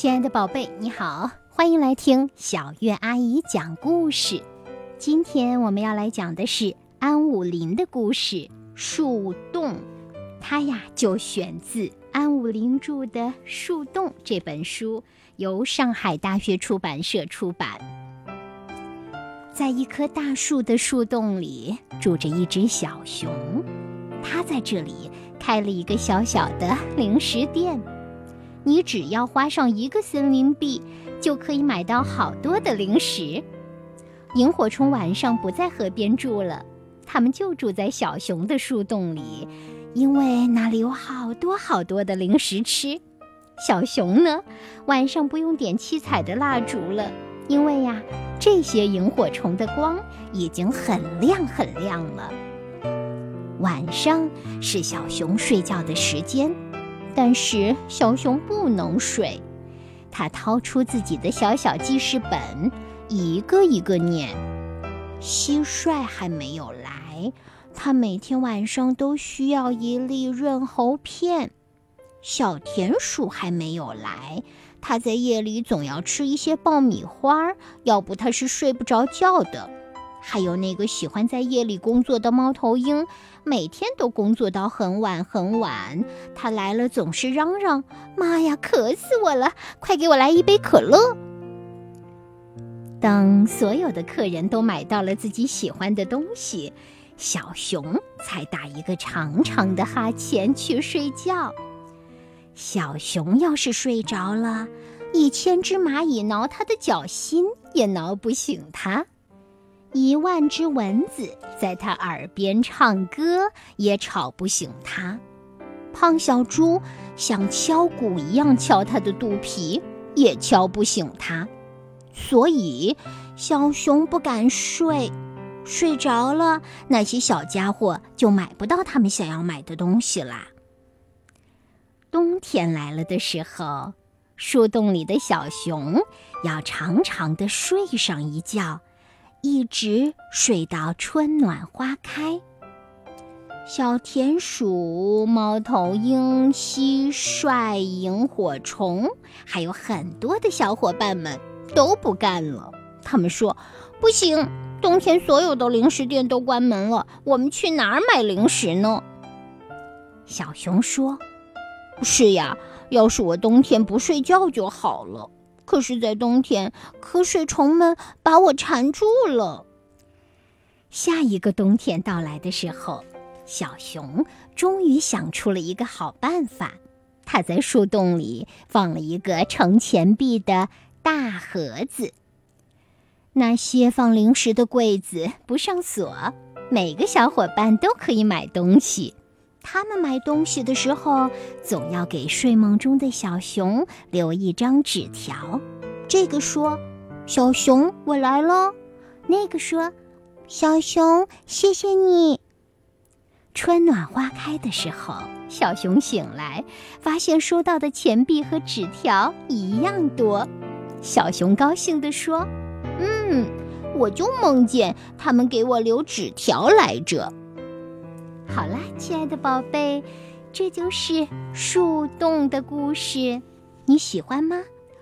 亲爱的宝贝，你好，欢迎来听小月阿姨讲故事。今天我们要来讲的是安武林的故事《树洞》，它呀就选自安武林著的《树洞》这本书，由上海大学出版社出版。在一棵大树的树洞里，住着一只小熊，它在这里开了一个小小的零食店。你只要花上一个森林币，就可以买到好多的零食。萤火虫晚上不在河边住了，它们就住在小熊的树洞里，因为那里有好多好多的零食吃。小熊呢，晚上不用点七彩的蜡烛了，因为呀，这些萤火虫的光已经很亮很亮了。晚上是小熊睡觉的时间。但是小熊不能睡，他掏出自己的小小记事本，一个一个念。蟋蟀还没有来，他每天晚上都需要一粒润喉片。小田鼠还没有来，它在夜里总要吃一些爆米花，要不它是睡不着觉的。还有那个喜欢在夜里工作的猫头鹰，每天都工作到很晚很晚。他来了总是嚷嚷：“妈呀，渴死我了！快给我来一杯可乐！”等所有的客人都买到了自己喜欢的东西，小熊才打一个长长的哈欠去睡觉。小熊要是睡着了，一千只蚂蚁挠它的脚心也挠不醒它。一万只蚊子在他耳边唱歌，也吵不醒他。胖小猪像敲鼓一样敲他的肚皮，也敲不醒他。所以，小熊不敢睡。睡着了，那些小家伙就买不到他们想要买的东西啦。冬天来了的时候，树洞里的小熊要长长的睡上一觉。一直睡到春暖花开。小田鼠、猫头鹰、蟋蟀、萤火虫，还有很多的小伙伴们都不干了。他们说：“不行，冬天所有的零食店都关门了，我们去哪儿买零食呢？”小熊说：“是呀，要是我冬天不睡觉就好了。”可是，在冬天，瞌睡虫们把我缠住了。下一个冬天到来的时候，小熊终于想出了一个好办法。他在树洞里放了一个盛钱币的大盒子。那些放零食的柜子不上锁，每个小伙伴都可以买东西。他们买东西的时候，总要给睡梦中的小熊留一张纸条。这个说：“小熊，我来了。”那个说：“小熊，谢谢你。”春暖花开的时候，小熊醒来，发现收到的钱币和纸条一样多。小熊高兴地说：“嗯，我就梦见他们给我留纸条来着。”好啦，亲爱的宝贝，这就是树洞的故事，你喜欢吗？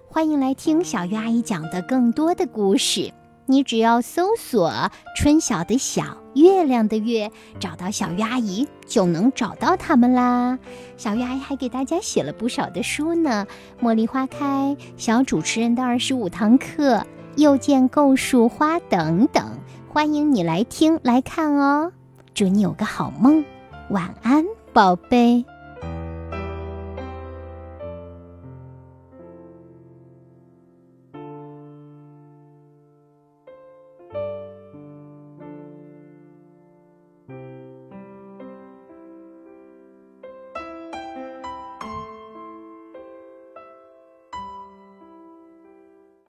欢迎来听小鱼阿姨讲的更多的故事。你只要搜索“春晓的晓，月亮的月”，找到小鱼阿姨就能找到他们啦。小鱼阿姨还给大家写了不少的书呢，《茉莉花开》、小主持人的二十五堂课、又见构树花等等，欢迎你来听来看哦。祝你有个好梦，晚安，宝贝。